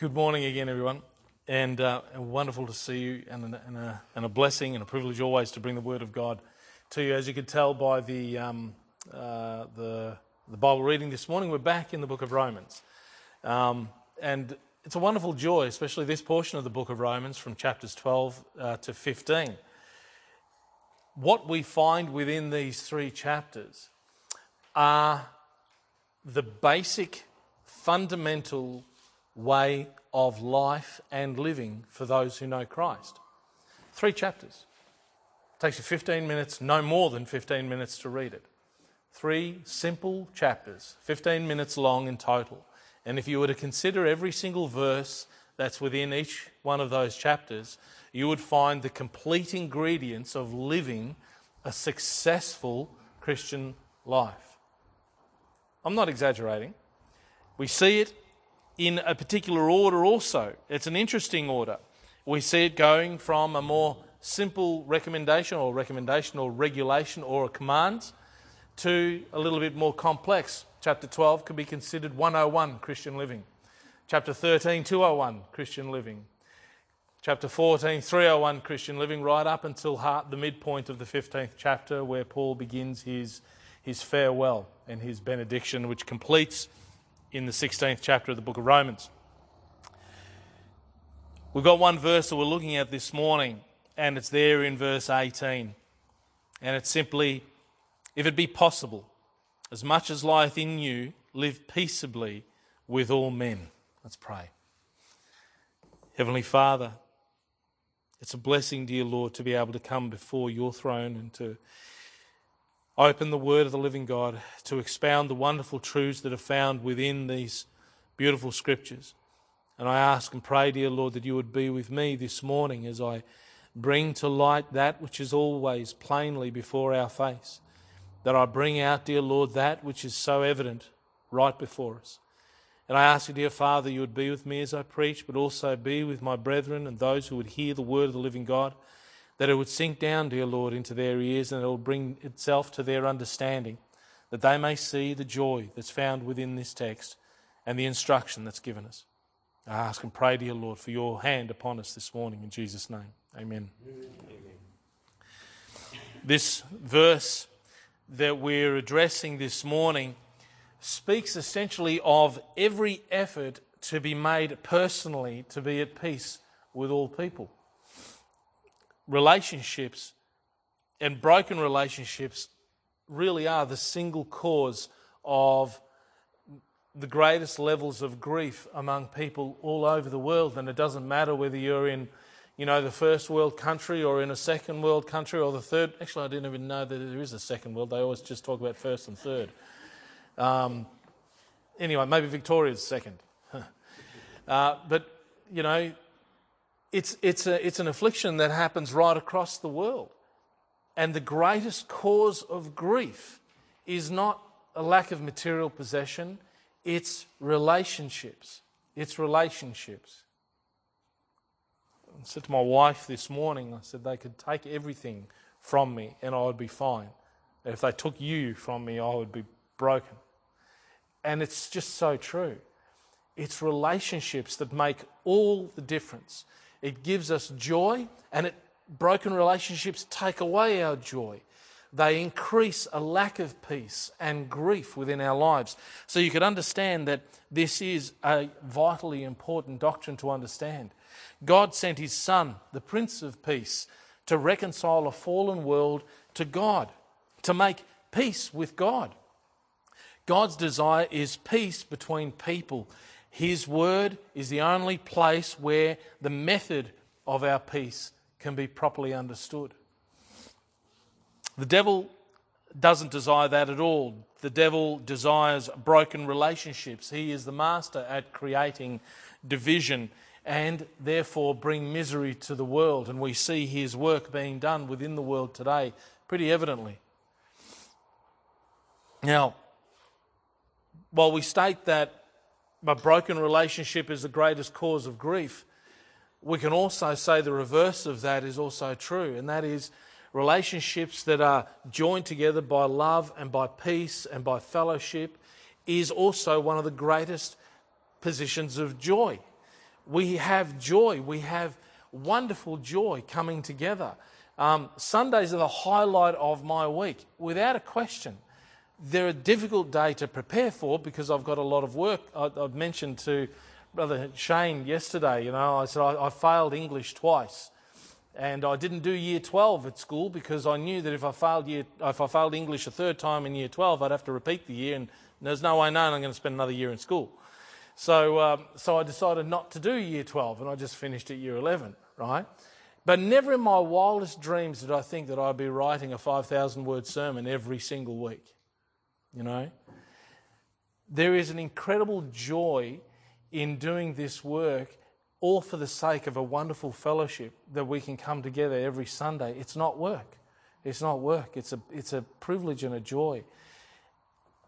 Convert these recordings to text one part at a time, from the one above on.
Good morning again, everyone. And, uh, wonderful to see you, and, and, a, and a blessing and a privilege always to bring the Word of God to you. As you could tell by the, um, uh, the, the Bible reading this morning, we're back in the book of Romans. Um, and it's a wonderful joy, especially this portion of the book of Romans from chapters 12 uh, to 15. What we find within these three chapters are the basic, fundamental way of life and living for those who know Christ. Three chapters. It takes you 15 minutes, no more than 15 minutes to read it. Three simple chapters, 15 minutes long in total. And if you were to consider every single verse that's within each one of those chapters, you would find the complete ingredients of living a successful Christian life. I'm not exaggerating. We see it in a particular order also. It's an interesting order. We see it going from a more simple recommendation or recommendation or regulation or a command to a little bit more complex. Chapter 12 could be considered 101 Christian living. Chapter 13, 201 Christian living. Chapter 14, 301 Christian living, right up until the midpoint of the 15th chapter, where Paul begins his, his farewell and his benediction, which completes in the 16th chapter of the book of Romans. We've got one verse that we're looking at this morning, and it's there in verse 18. And it's simply, if it be possible, as much as lieth in you, live peaceably with all men. Let's pray. Heavenly Father, it's a blessing, dear Lord, to be able to come before your throne and to open the Word of the living God to expound the wonderful truths that are found within these beautiful scriptures. And I ask and pray, dear Lord, that you would be with me this morning as I bring to light that which is always plainly before our face. That I bring out, dear Lord, that which is so evident right before us. And I ask you, dear Father, you would be with me as I preach, but also be with my brethren and those who would hear the word of the living God that it would sink down, dear Lord, into their ears and it will bring itself to their understanding, that they may see the joy that's found within this text and the instruction that's given us. I ask and pray, dear Lord, for your hand upon us this morning in Jesus' name. Amen. Amen. This verse that we're addressing this morning speaks essentially of every effort to be made personally to be at peace with all people relationships and broken relationships really are the single cause of the greatest levels of grief among people all over the world. And it doesn't matter whether you're in, you know, the first world country or in a second world country or the third. Actually, I didn't even know that there is a second world. They always just talk about first and third. Um, anyway, maybe Victoria's second. uh, but, you know, it's, it's, a, it's an affliction that happens right across the world. And the greatest cause of grief is not a lack of material possession, it's relationships. It's relationships. I said to my wife this morning, I said they could take everything from me and I would be fine. If they took you from me, I would be broken. And it's just so true. It's relationships that make all the difference. It gives us joy, and it, broken relationships take away our joy. They increase a lack of peace and grief within our lives. So you could understand that this is a vitally important doctrine to understand. God sent his Son, the Prince of Peace, to reconcile a fallen world to God, to make peace with God. God's desire is peace between people. His word is the only place where the method of our peace can be properly understood. The devil doesn't desire that at all. The devil desires broken relationships. He is the master at creating division and therefore bring misery to the world. And we see his work being done within the world today pretty evidently. Now, while we state that a broken relationship is the greatest cause of grief, we can also say the reverse of that is also true, and that is relationships that are joined together by love and by peace and by fellowship is also one of the greatest positions of joy. we have joy. We have wonderful joy coming together. Um, Sundays are the highlight of my week, without a question. They're a difficult day to prepare for because I've got a lot of work. I, have mentioned to Brother Shane yesterday, you know, I said I, I failed English twice. And I didn't do year 12 at school because I knew that if I failed, year, if I failed English a third time in year 12, I'd have to repeat the year, and there's no way known I'm going to spend another year in school. So, um, so I decided not to do year 12, and I just finished at year 11, right? But never in my wildest dreams did I think that I'd be writing a 5,000 word sermon every single week. You know? There is an incredible joy in doing this work, all for the sake of a wonderful fellowship that we can come together every Sunday. It's not work. It's not work. It's a, it's a privilege and a joy.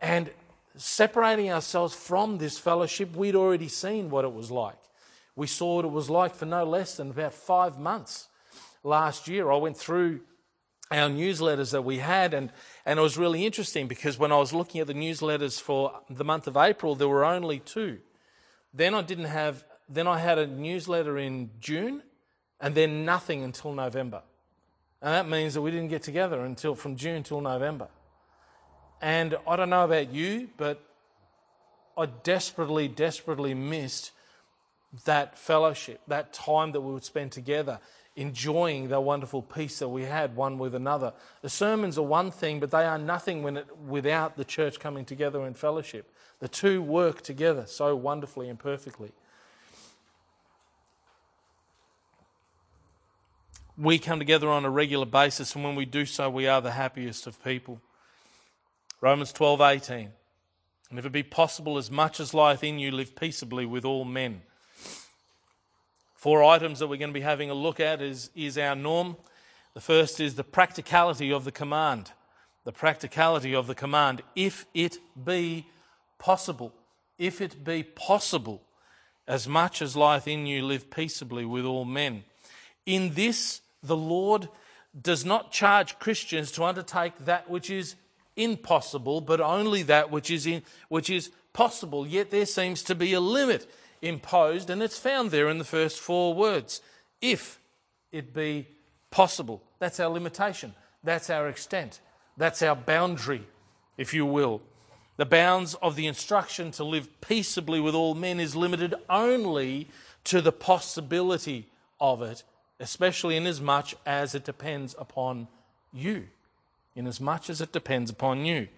And separating ourselves from this fellowship, we'd already seen what it was like. We saw what it was like for no less than about five months last year. I went through our newsletters that we had, and, and it was really interesting because when I was looking at the newsletters for the month of April, there were only two. Then I didn't have, then I had a newsletter in June, and then nothing until November. And that means that we didn't get together until from June till November. And I don't know about you, but I desperately, desperately missed that fellowship, that time that we would spend together, enjoying the wonderful peace that we had one with another. The sermons are one thing, but they are nothing it, without the church coming together in fellowship. The two work together so wonderfully and perfectly. We come together on a regular basis, and when we do so, we are the happiest of people. Romans 12 18. And if it be possible, as much as lieth in you, live peaceably with all men. Four items that we're going to be having a look at is, is our norm. The first is the practicality of the command. The practicality of the command. If it be possible, if it be possible, as much as lieth in you, live peaceably with all men. In this, the Lord does not charge Christians to undertake that which is impossible, but only that which is, in, which is possible. Yet there seems to be a limit imposed, and it's found there in the first four words. If it be possible. That's our limitation. That's our extent. That's our boundary, if you will. The bounds of the instruction to live peaceably with all men is limited only to the possibility of it, especially inasmuch as much as it depends upon you inasmuch as it depends upon you.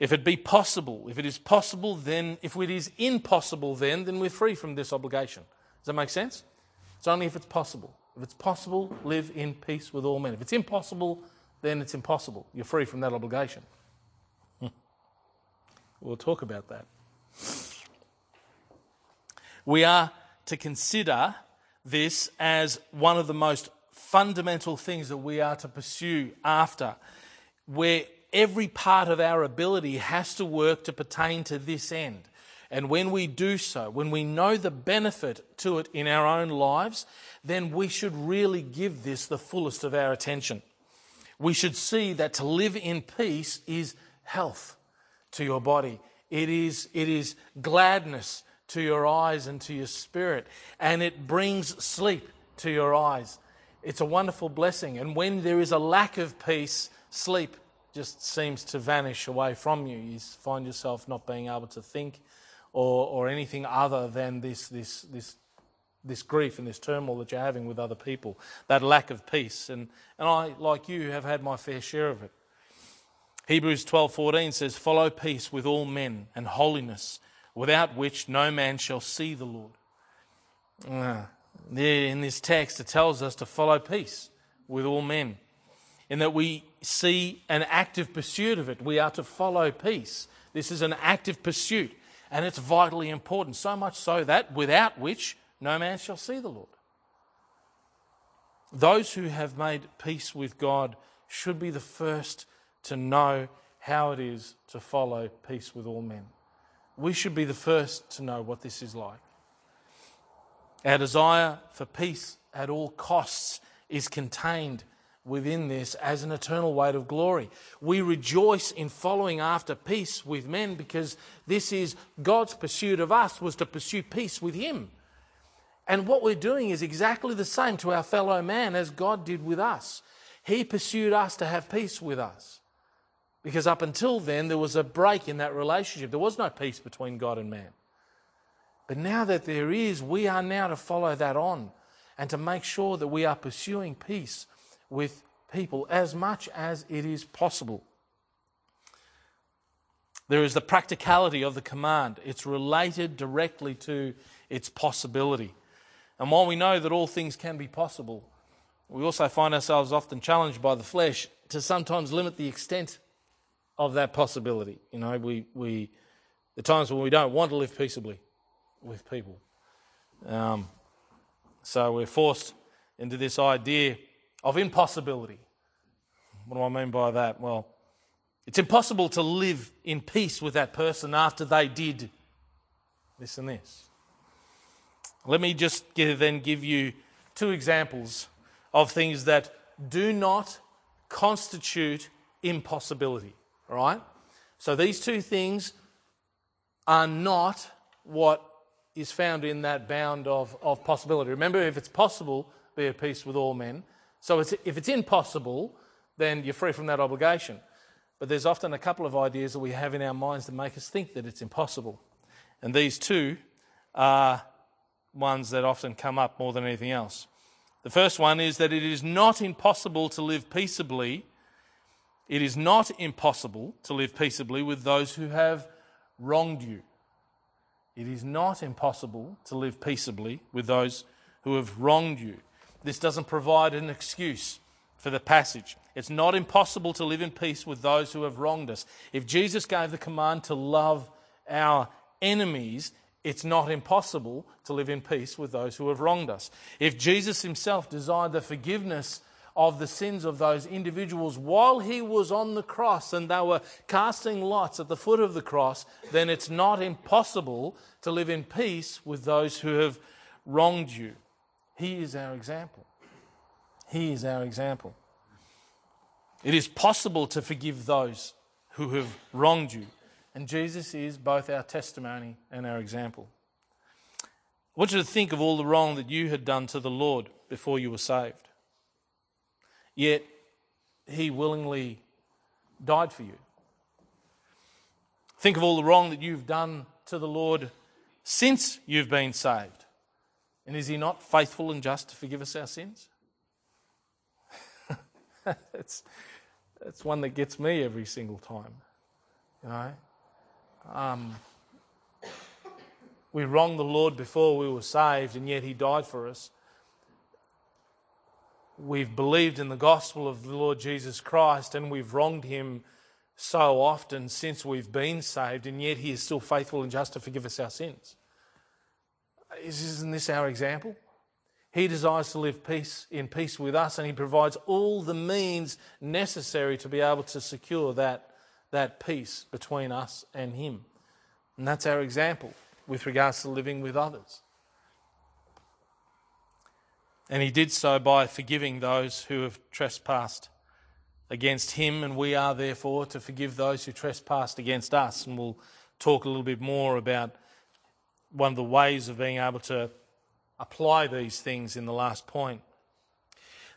If it be possible, if it is possible, then, if it is impossible, then, then we're free from this obligation. Does that make sense? It's only if it's possible. If it's possible, live in peace with all men. If it's impossible, then it's impossible. You're free from that obligation. Hmm. we'll talk about that. We are to consider this as one of the most fundamental things that we are to pursue after, where every part of our ability has to work to pertain to this end. And when we do so, when we know the benefit to it in our own lives, then we should really give this the fullest of our attention. We should see that to live in peace is health to your body. It is, it is gladness to your eyes and to your spirit. And it brings sleep to your eyes it's a wonderful blessing. And when there is a lack of peace, sleep just seems to vanish away from you. You find yourself not being able to think or, or anything other than this, this, this, this grief and this turmoil that you're having with other people, that lack of peace. And, and I, like you, have had my fair share of it. Hebrews 12:14 says, "Follow peace with all men and holiness, without which no man shall see the Lord." Ah, in this text, it tells us to follow peace with all men, and that we see an active pursuit of it. We are to follow peace. This is an active pursuit, and it's vitally important, so much so that without which no man shall see the Lord. Those who have made peace with God should be the first to know how it is to follow peace with all men. We should be the first to know what this is like. Our desire for peace at all costs is contained within this as an eternal weight of glory. We rejoice in following after peace with men because this is God's pursuit of us was to pursue peace with him. And what we're doing is exactly the same to our fellow man as God did with us. He pursued us to have peace with us. Because up until then, there was a break in that relationship. There was no peace between God and man. But now that there is, we are now to follow that on and to make sure that we are pursuing peace with people as much as it is possible. There is the practicality of the command, it's related directly to its possibility. And while we know that all things can be possible, we also find ourselves often challenged by the flesh to sometimes limit the extent of that possibility. You know, we, we the times when we don't want to live peaceably with people. Um, so we're forced into this idea of impossibility. What do I mean by that? Well, it's impossible to live in peace with that person after they did this and this. Let me just give, then give you two examples of things that do not constitute impossibility. All right? So these two things are not what is found in that bound of, of possibility. Remember, if it's possible, be at peace with all men. So it's, if it's impossible, then you're free from that obligation. But there's often a couple of ideas that we have in our minds that make us think that it's impossible. And these two are ones that often come up more than anything else. The first one is that it is not impossible to live peaceably. It is not impossible to live peaceably with those who have wronged you. It is not impossible to live peaceably with those who have wronged you. This doesn't provide an excuse for the passage. It's not impossible to live in peace with those who have wronged us. If Jesus gave the command to love our enemies, it's not impossible to live in peace with those who have wronged us. If Jesus himself desired the forgiveness of the sins of those individuals while he was on the cross and they were casting lots at the foot of the cross, then it's not impossible to live in peace with those who have wronged you. He is our example. He is our example. It is possible to forgive those who have wronged you. And Jesus is both our testimony and our example. I want you to think of all the wrong that you had done to the Lord before you were saved. Yet, He willingly died for you. Think of all the wrong that you've done to the Lord since you've been saved. And is He not faithful and just to forgive us our sins? it's, it's one that gets me every single time. You know? Um, we wronged the Lord before we were saved, and yet He died for us. We've believed in the gospel of the Lord Jesus Christ, and we've wronged Him so often since we've been saved, and yet He is still faithful and just to forgive us our sins. Isn't this our example? He desires to live peace in peace with us, and He provides all the means necessary to be able to secure that that peace between us and Him. And that's our example with regards to living with others. And He did so by forgiving those who have trespassed against Him, and we are therefore to forgive those who trespassed against us. And we'll talk a little bit more about one of the ways of being able to apply these things in the last point.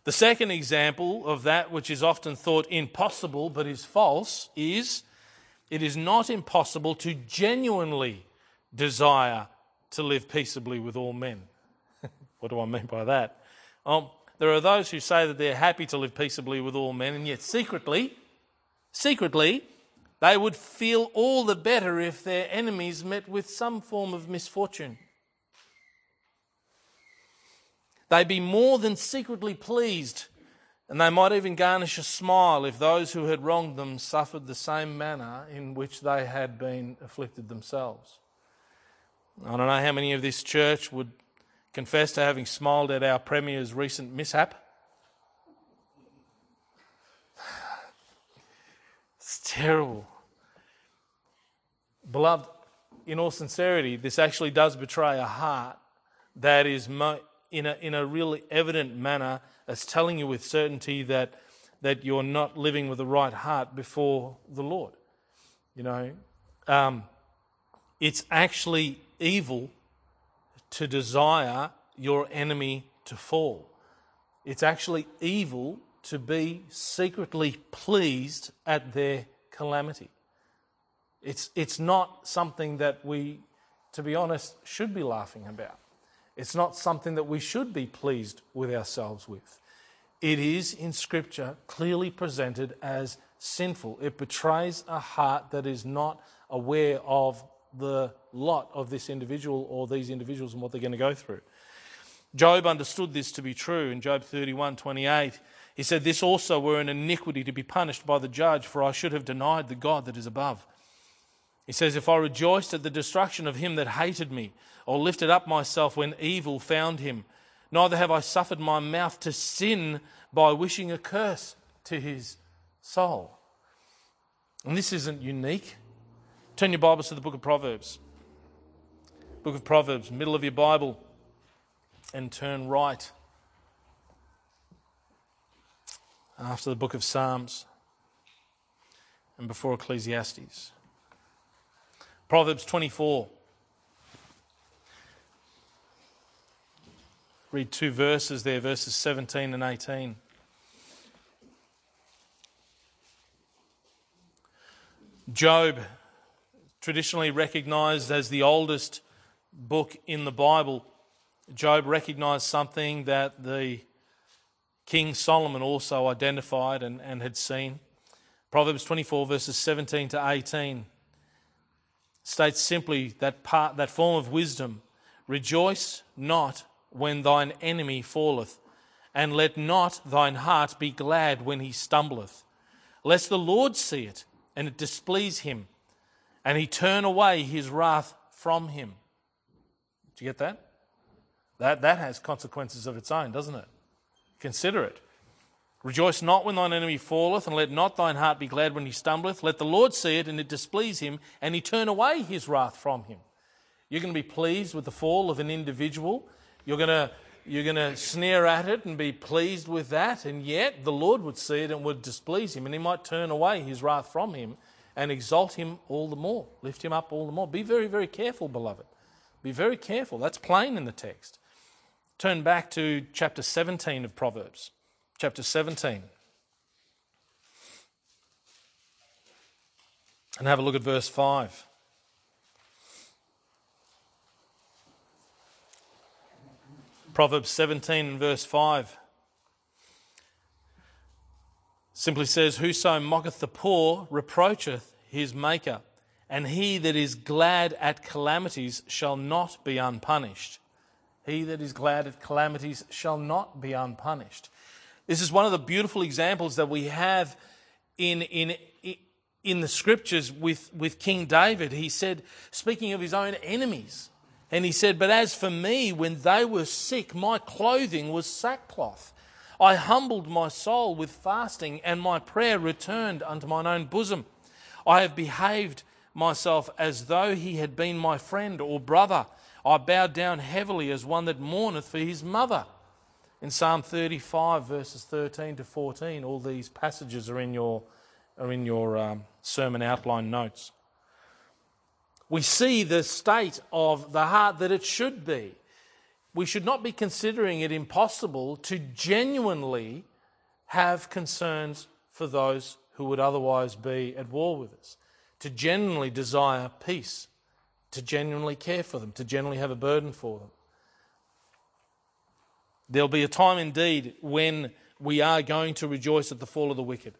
The second example of that which is often thought impossible but is false is it is not impossible to genuinely desire to live peaceably with all men. what do I mean by that? Um, there are those who say that they're happy to live peaceably with all men, and yet secretly, secretly, they would feel all the better if their enemies met with some form of misfortune. They'd be more than secretly pleased, and they might even garnish a smile if those who had wronged them suffered the same manner in which they had been afflicted themselves. I don't know how many of this church would confess to having smiled at our Premier's recent mishap. It's terrible. Beloved, in all sincerity, this actually does betray a heart that is mo- in a, in a really evident manner as telling you with certainty that that you're not living with the right heart before the Lord. You know, um, it's actually evil to desire your enemy to fall. It's actually evil to be secretly pleased at their calamity. It's, it's not something that we, to be honest, should be laughing about. It's not something that we should be pleased with ourselves with. It is in Scripture clearly presented as sinful. It betrays a heart that is not aware of the lot of this individual or these individuals and what they're going to go through. Job understood this to be true in Job 31 28. He said, This also were an iniquity to be punished by the judge, for I should have denied the God that is above. He says, If I rejoiced at the destruction of him that hated me, or lifted up myself when evil found him, neither have I suffered my mouth to sin by wishing a curse to his soul. And this isn't unique. Turn your Bibles to the book of Proverbs. Book of Proverbs, middle of your Bible, and turn right after the book of Psalms and before Ecclesiastes. Proverbs 24. Read two verses there, verses 17 and 18. Job, traditionally recognized as the oldest book in the Bible, Job recognized something that the King Solomon also identified and, and had seen. Proverbs 24, verses 17 to 18 states simply that part, that form of wisdom rejoice not when thine enemy falleth, and let not thine heart be glad when he stumbleth, lest the Lord see it and it displease him, and he turn away his wrath from him. Do you get that? That, that has consequences of its own, doesn't it? Consider it. Rejoice not when thine enemy falleth, and let not thine heart be glad when he stumbleth. Let the Lord see it, and it displease him, and he turn away his wrath from him. You're going to be pleased with the fall of an individual. You're going to, you're going to sneer at it and be pleased with that, and yet the Lord would see it and would displease him, and he might turn away his wrath from him and exalt him all the more, lift him up all the more. Be very, very careful, beloved. Be very careful. That's plain in the text. Turn back to chapter 17 of Proverbs chapter 17. And have a look at verse 5. Proverbs 17 and verse 5 simply says, Whoso mocketh the poor reproacheth his maker, and he that is glad at calamities shall not be unpunished. He that is glad at calamities shall not be unpunished. This is one of the beautiful examples that we have in, in, in the scriptures with, with King David. He said, speaking of his own enemies, and he said, But as for me, when they were sick, my clothing was sackcloth. I humbled my soul with fasting, and my prayer returned unto mine own bosom. I have behaved myself as though he had been my friend or brother. I bowed down heavily as one that mourneth for his mother. In Psalm 35, verses 13 to 14, all these passages are in your, are in your um, sermon outline notes. We see the state of the heart that it should be. We should not be considering it impossible to genuinely have concerns for those who would otherwise be at war with us, to genuinely desire peace, to genuinely care for them, to genuinely have a burden for them. There'll be a time indeed when we are going to rejoice at the fall of the wicked.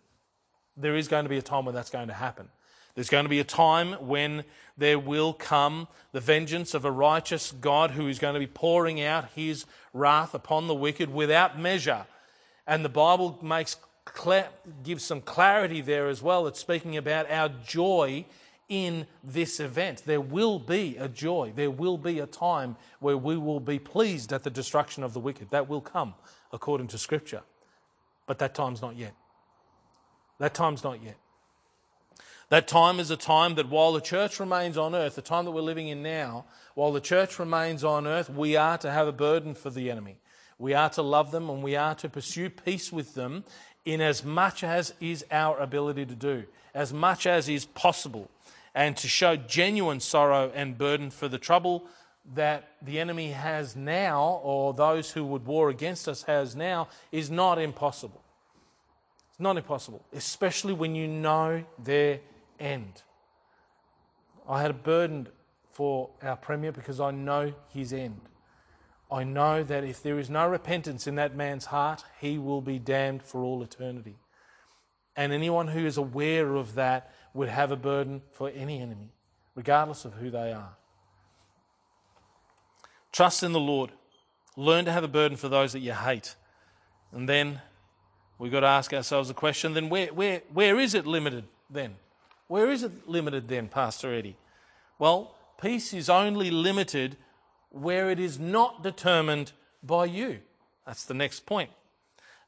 There is going to be a time when that's going to happen. There's going to be a time when there will come the vengeance of a righteous God who is going to be pouring out his wrath upon the wicked without measure. And the Bible makes gives some clarity there as well. It's speaking about our joy in this event. There will be a joy. There will be a time where we will be pleased at the destruction of the wicked. That will come according to Scripture. But that time's not yet. That time's not yet. That time is a time that while the church remains on earth, the time that we're living in now, while the church remains on earth, we are to have a burden for the enemy. We are to love them and we are to pursue peace with them in as much as is our ability to do, as much as is possible, and to show genuine sorrow and burden for the trouble that the enemy has now, or those who would war against us has now, is not impossible. It's not impossible, especially when you know their end. I had a burden for our Premier because I know his end. I know that if there is no repentance in that man's heart, he will be damned for all eternity. And anyone who is aware of that would have a burden for any enemy, regardless of who they are. Trust in the Lord. Learn to have a burden for those that you hate. And then we've got to ask ourselves a question then where, where, where is it limited then? Where is it limited then, Pastor Eddie? Well, peace is only limited where it is not determined by you. That's the next point.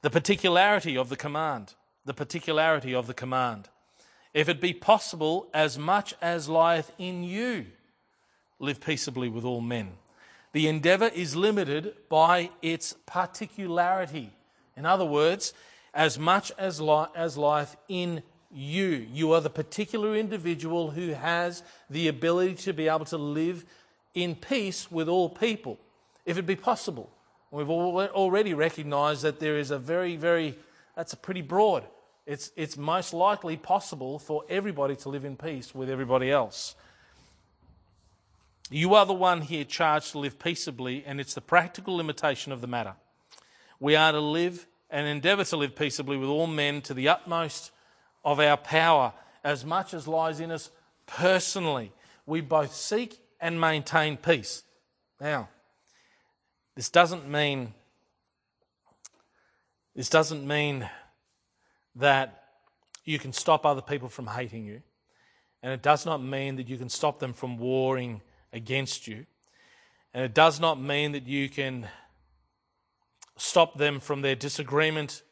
The particularity of the command. The particularity of the command. If it be possible, as much as lieth in you, live peaceably with all men. The endeavor is limited by its particularity. In other words, as much as, li- as lieth in you. You are the particular individual who has the ability to be able to live in peace with all people, if it be possible. We've already recognized that there is a very, very, that's a pretty broad. It's, it's most likely possible for everybody to live in peace with everybody else. You are the one here charged to live peaceably, and it's the practical limitation of the matter. We are to live and endeavour to live peaceably with all men to the utmost of our power, as much as lies in us personally. We both seek and maintain peace. Now, this doesn't mean this doesn't mean that you can stop other people from hating you. And it does not mean that you can stop them from warring against you. And it does not mean that you can stop them from their disagreement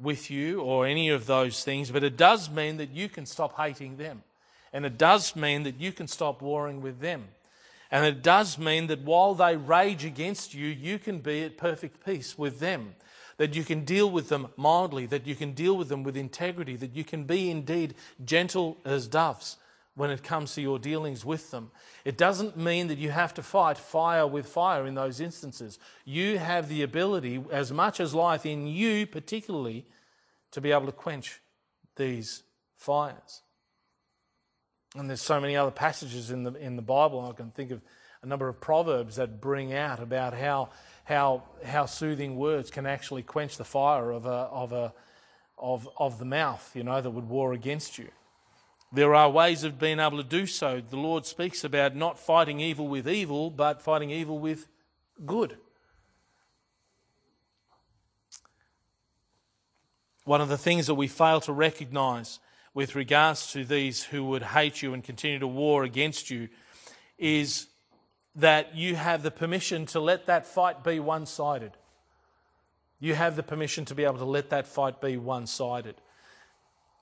with you or any of those things, but it does mean that you can stop hating them. And it does mean that you can stop warring with them. And it does mean that while they rage against you, you can be at perfect peace with them. That you can deal with them mildly, that you can deal with them with integrity, that you can be indeed gentle as doves when it comes to your dealings with them. It doesn't mean that you have to fight fire with fire in those instances. You have the ability, as much as life in you particularly, to be able to quench these fires. And there's so many other passages in the, in the Bible. I can think of a number of proverbs that bring out about how, how, how soothing words can actually quench the fire of, a, of, a, of, of the mouth, you know, that would war against you. There are ways of being able to do so. The Lord speaks about not fighting evil with evil, but fighting evil with good. One of the things that we fail to recognize with regards to these who would hate you and continue to war against you is that you have the permission to let that fight be one sided. You have the permission to be able to let that fight be one sided.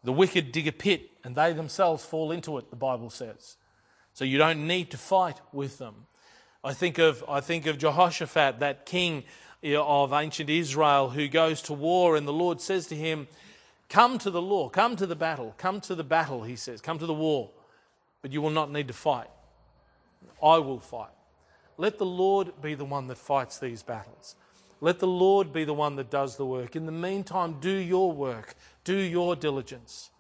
The wicked dig a pit and they themselves fall into it, the Bible says. So you don't need to fight with them. I think of, I think of Jehoshaphat, that king eh, of ancient Israel who goes to war, and the Lord says to him, Come to the law, come to the battle, come to the battle, he says, come to the war, but you will not need to fight. I will fight. Let the Lord be the one that fights these battles. Let the Lord be the one that does the work. In the meantime, do your work, do your diligence,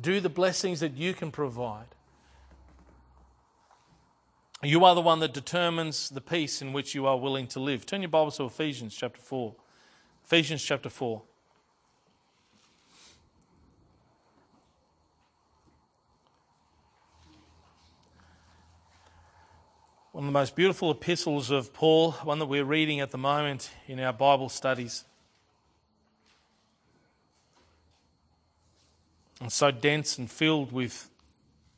do the blessings that you can provide. You are the one that determines the peace in which you are willing to live. Turn your Bible to Ephesians chapter 4. Ephesians chapter 4. One of the most beautiful epistles of Paul, one that we're reading at the moment in our Bible studies. And so dense and filled with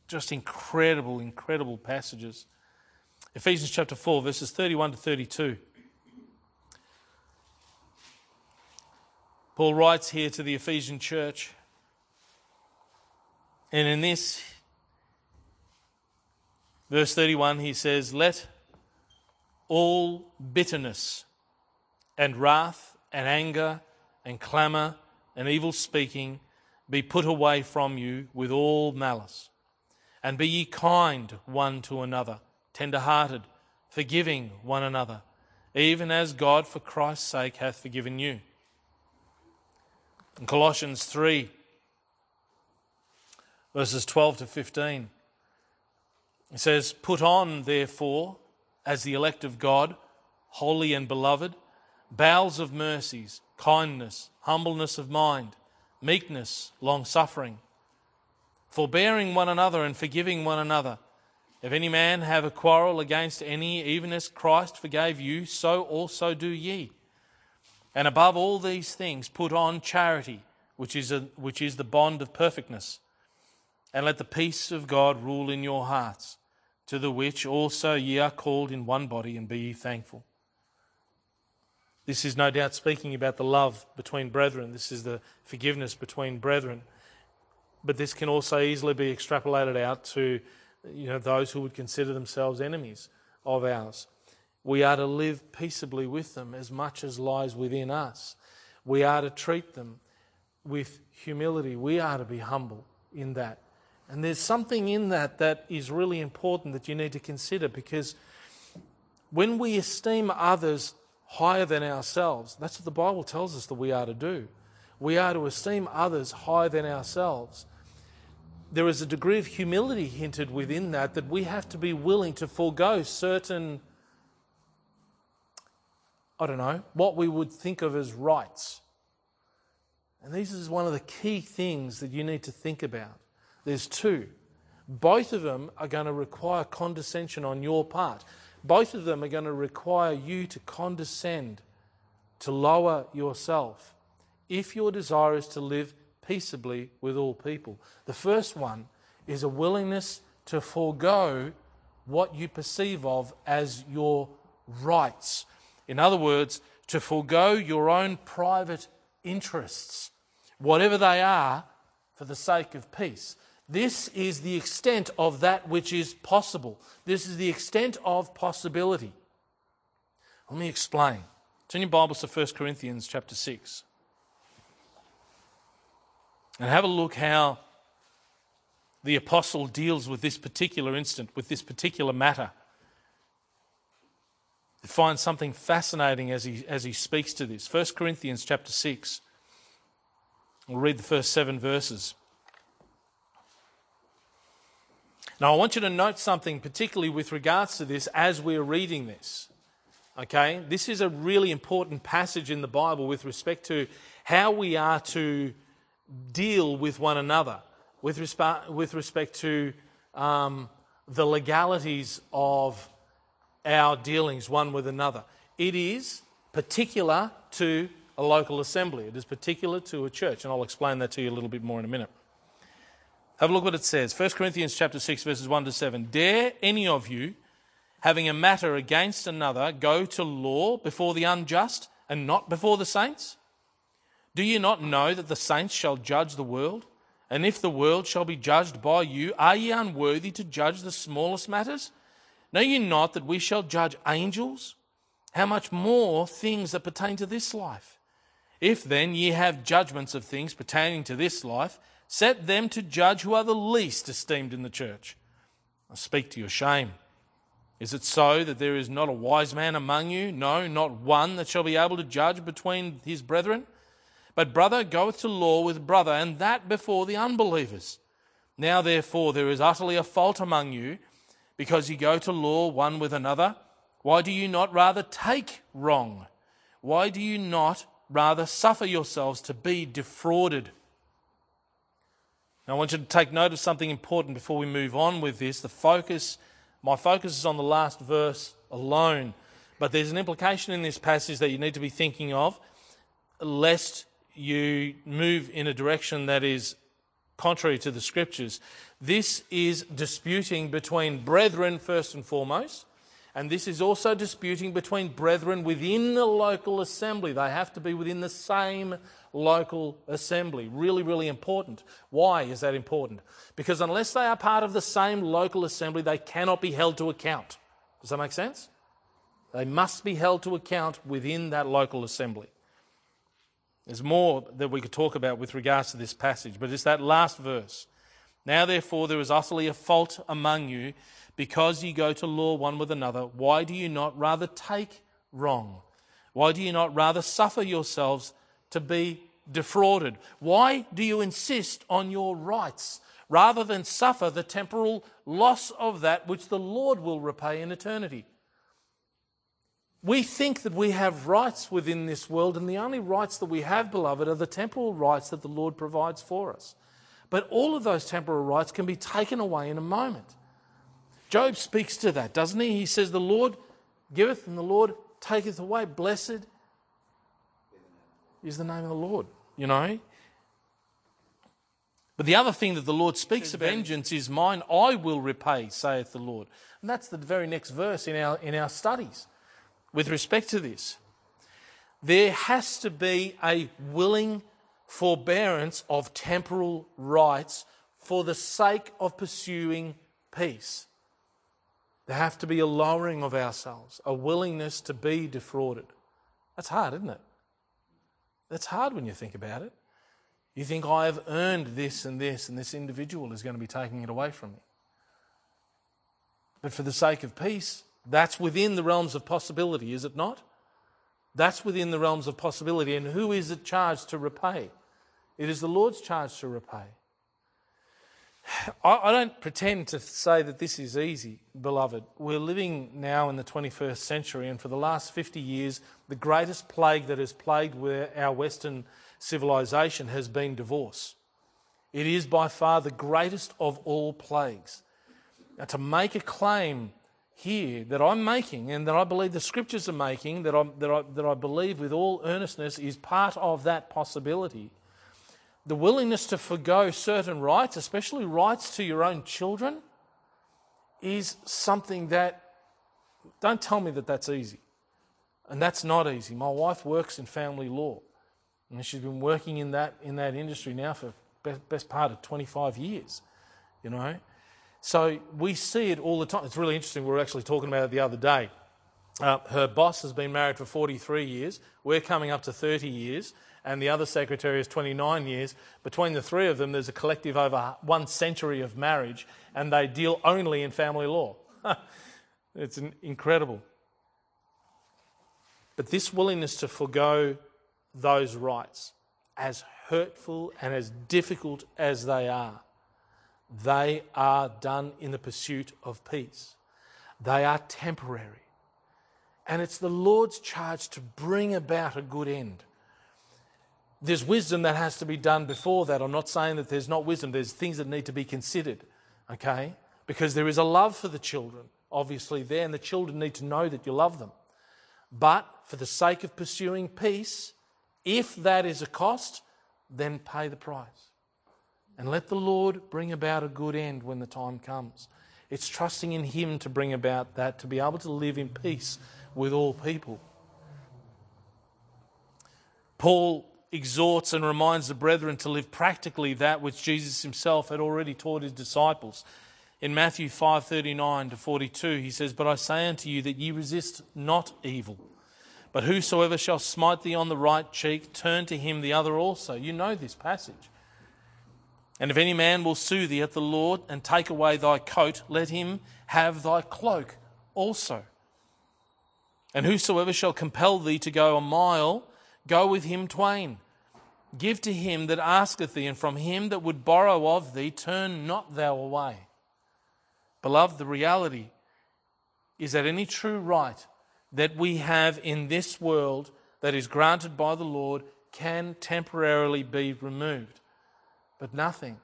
just incredible, incredible passages. Ephesians chapter 4, verses 31 to 32. Paul writes here to the Ephesian church, and in this, verse 31, he says, Let all bitterness and wrath and anger and clamour and evil speaking be put away from you with all malice. And be ye kind one to another, tender hearted, forgiving one another, even as God for Christ's sake hath forgiven you. In Colossians 3, verses 12 to 15, it says, Put on, therefore, as the elect of God, holy and beloved, bowels of mercies, kindness, humbleness of mind, meekness, long suffering, forbearing one another and forgiving one another. If any man have a quarrel against any, even as Christ forgave you, so also do ye. And above all these things, put on charity, which is, a, which is the bond of perfectness. And let the peace of God rule in your hearts, to the which also ye are called in one body, and be ye thankful. This is no doubt speaking about the love between brethren. This is the forgiveness between brethren. But this can also easily be extrapolated out to you know, those who would consider themselves enemies of ours. We are to live peaceably with them as much as lies within us. We are to treat them with humility. We are to be humble in that. And there's something in that that is really important that you need to consider because when we esteem others higher than ourselves. That's what the Bible tells us that we are to do. We are to esteem others higher than ourselves. There is a degree of humility hinted within that, that we have to be willing to forego certain, I don't know, what we would think of as rights. And this is one of the key things that you need to think about. There's two. Both of them are going to require condescension on your part. Both of them are going to require you to condescend, to lower yourself, if your desire is to live peaceably with all people. The first one is a willingness to forego what you perceive of as your rights. In other words, to forego your own private interests, whatever they are, for the sake of peace. This is the extent of that which is possible. This is the extent of possibility. Let me explain. Turn your Bibles to 1 Corinthians chapter 6. And have a look how the apostle deals with this particular instant, with this particular matter. You find something fascinating as he, as he speaks to this. 1 Corinthians chapter 6. We'll read the first seven verses. Now, I want you to note something, particularly with regards to this, as we're reading this. Okay? This is a really important passage in the Bible with respect to how we are to deal with one another, with respect, with respect to um, the legalities of our dealings one with another. It is particular to a local assembly, it is particular to a church, and I'll explain that to you a little bit more in a minute. Have a look what it says. 1 Corinthians chapter 6 verses 1 to 7. Dare any of you having a matter against another go to law before the unjust and not before the saints? Do you not know that the saints shall judge the world? And if the world shall be judged by you, are ye unworthy to judge the smallest matters? Know ye not that we shall judge angels? How much more things that pertain to this life? If then ye have judgments of things pertaining to this life, Set them to judge who are the least esteemed in the church. I speak to your shame. Is it so that there is not a wise man among you? No, not one that shall be able to judge between his brethren? But brother goeth to law with brother, and that before the unbelievers. Now therefore there is utterly a fault among you, because ye go to law one with another. Why do you not rather take wrong? Why do you not rather suffer yourselves to be defrauded? Now, I want you to take note of something important before we move on with this. The focus, my focus is on the last verse alone, but there's an implication in this passage that you need to be thinking of, lest you move in a direction that is contrary to the scriptures. This is disputing between brethren, first and foremost, and this is also disputing between brethren within the local assembly. They have to be within the same local assembly. Really, really important. Why is that important? Because unless they are part of the same local assembly, they cannot be held to account. Does that make sense? They must be held to account within that local assembly. There's more that we could talk about with regards to this passage, but it's that last verse. Now, therefore, there is utterly a fault among you because you go to law one with another. Why do you not rather take wrong? Why do you not rather suffer yourselves to be defrauded? Why do you insist on your rights rather than suffer the temporal loss of that which the Lord will repay in eternity? We think that we have rights within this world, and the only rights that we have, beloved, are the temporal rights that the Lord provides for us. But all of those temporal rights can be taken away in a moment. Job speaks to that, doesn't he? He says, The Lord giveth and the Lord taketh away. Blessed is the name of the Lord, you know. But the other thing that the Lord speaks of vengeance is mine, I will repay, saith the Lord. And that's the very next verse in our, in our studies with respect to this. There has to be a willing forbearance of temporal rights for the sake of pursuing peace. There have to be a lowering of ourselves, a willingness to be defrauded. That's hard, isn't it? That's hard when you think about it. You think, I have earned this and this, and this individual is going to be taking it away from me. But for the sake of peace, that's within the realms of possibility, is it not? That's within the realms of possibility. And who is it charged to repay? It is the Lord's charge to repay. I, don't pretend to say that this is easy, beloved. We're living now in the 21st century, and for the last 50 years, the greatest plague that has plagued our Western civilization has been divorce. It is by far the greatest of all plagues. Now, to make a claim here that I'm making and that I believe the scriptures are making, that I, that I, that I believe with all earnestness is part of that possibility. The willingness to forego certain rights, especially rights to your own children, is something that, don't tell me that that's easy. And that's not easy. My wife works in family law, and she's been working in that, in that industry now for best part of 25 years, you know. So we see it all the time. It's really interesting. We were actually talking about it the other day. Uh, her boss has been married for 43 years. We're coming up to 30 years. And the other secretary is 29 years. Between the three of them, there's a collective over one century of marriage, and they deal only in family law. it's incredible. But this willingness to forego those rights, as hurtful and as difficult as they are, they are done in the pursuit of peace. They are temporary. And it's the Lord's charge to bring about a good end. There's wisdom that has to be done before that. I'm not saying that there's not wisdom, there's things that need to be considered, okay? Because there is a love for the children, obviously, there, and the children need to know that you love them. But for the sake of pursuing peace, if that is a cost, then pay the price. And let the Lord bring about a good end when the time comes. It's trusting in Him to bring about that, to be able to live in peace with all people. Paul exhorts and reminds the brethren to live practically that which Jesus himself had already taught his disciples. In Matthew 5:39 to 42 he says, "But I say unto you that ye resist not evil, but whosoever shall smite thee on the right cheek, turn to him the other also." You know this passage. And if any man will sue thee at the Lord and take away thy coat, let him have thy cloak also. And whosoever shall compel thee to go a mile, go with him twain. Give to him that asketh thee, and from him that would borrow of thee, turn not thou away. Beloved, the reality is that any true right that we have in this world that is granted by the Lord can temporarily be removed. But nothing,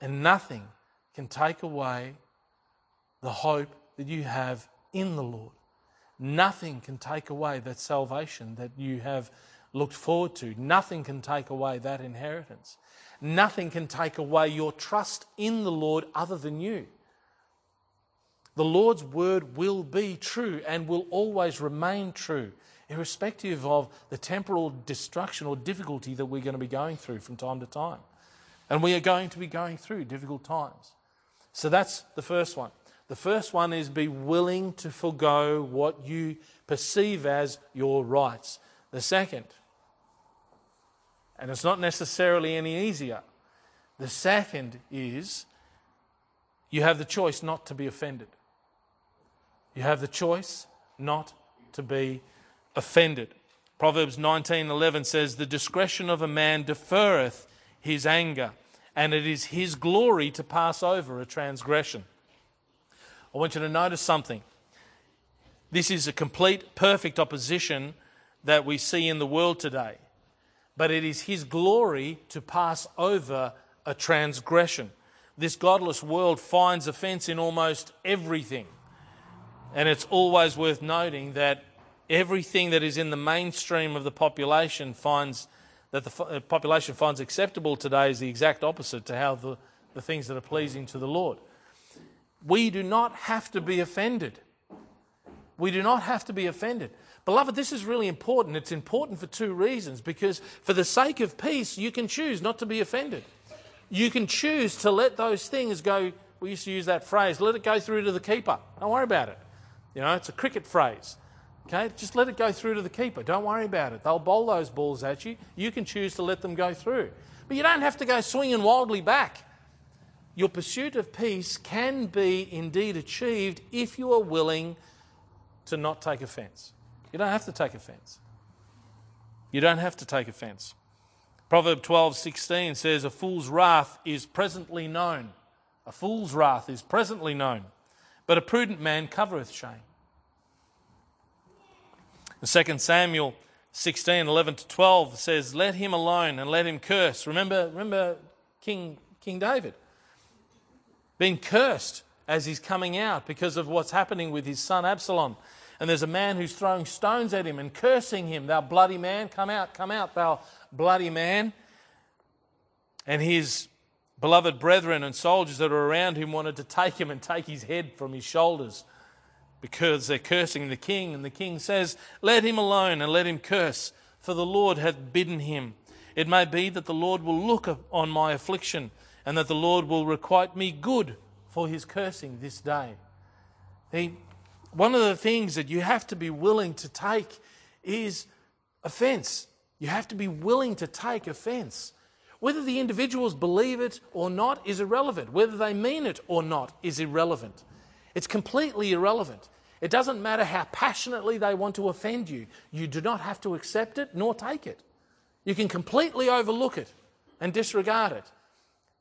and nothing can take away the hope that you have in the Lord. Nothing can take away that salvation that you have looked forward to. Nothing can take away that inheritance. Nothing can take away your trust in the Lord other than you. The Lord's word will be true and will always remain true, irrespective of the temporal destruction or difficulty that we're going to be going through from time to time. And we are going to be going through difficult times. So that's the first one. The first one is be willing to forego what you perceive as your rights. The second And it's not necessarily any easier. The second is you have the choice not to be offended. You have the choice not to be offended. Proverbs 19:11 says the discretion of a man deferreth his anger and it is his glory to pass over a transgression. I want you to notice something. This is a complete perfect opposition that we see in the world today. But it is his glory to pass over a transgression. This godless world finds offense in almost everything. And it's always worth noting that everything that is in the mainstream of the population finds that the uh, population finds acceptable today is the exact opposite to how the, the things that are pleasing to the Lord. We do not have to be offended. We do not have to be offended. Beloved, this is really important. It's important for two reasons because, for the sake of peace, you can choose not to be offended. You can choose to let those things go. We used to use that phrase let it go through to the keeper. Don't worry about it. You know, it's a cricket phrase. Okay, just let it go through to the keeper. Don't worry about it. They'll bowl those balls at you. You can choose to let them go through. But you don't have to go swinging wildly back. Your pursuit of peace can be indeed achieved if you are willing to not take offense. You don't have to take offense. You don't have to take offense. Proverb 12:16 says a fool's wrath is presently known. A fool's wrath is presently known, but a prudent man covereth shame. In 2 Samuel 16, 11 to 12 says, Let him alone and let him curse. Remember, remember King, King David being cursed as he's coming out because of what's happening with his son Absalom. And there's a man who's throwing stones at him and cursing him, Thou bloody man, come out, come out, thou bloody man. And his beloved brethren and soldiers that are around him wanted to take him and take his head from his shoulders because they're cursing the king. And the king says, Let him alone and let him curse, for the Lord hath bidden him. It may be that the Lord will look on my affliction, and that the Lord will requite me good for his cursing this day. He, one of the things that you have to be willing to take is offense. You have to be willing to take offense. Whether the individuals believe it or not is irrelevant. Whether they mean it or not is irrelevant. It's completely irrelevant. It doesn't matter how passionately they want to offend you. You do not have to accept it nor take it. You can completely overlook it and disregard it.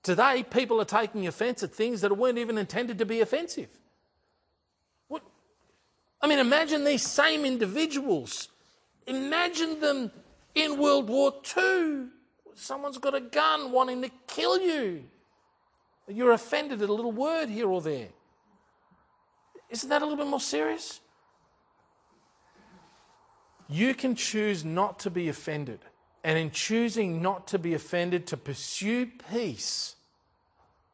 Today, people are taking offense at things that weren't even intended to be offensive. What? I mean, imagine these same individuals. Imagine them in World War II. Someone's got a gun wanting to kill you. You're offended at a little word here or there. Isn't that a little bit more serious? You can choose not to be offended. And in choosing not to be offended, to pursue peace,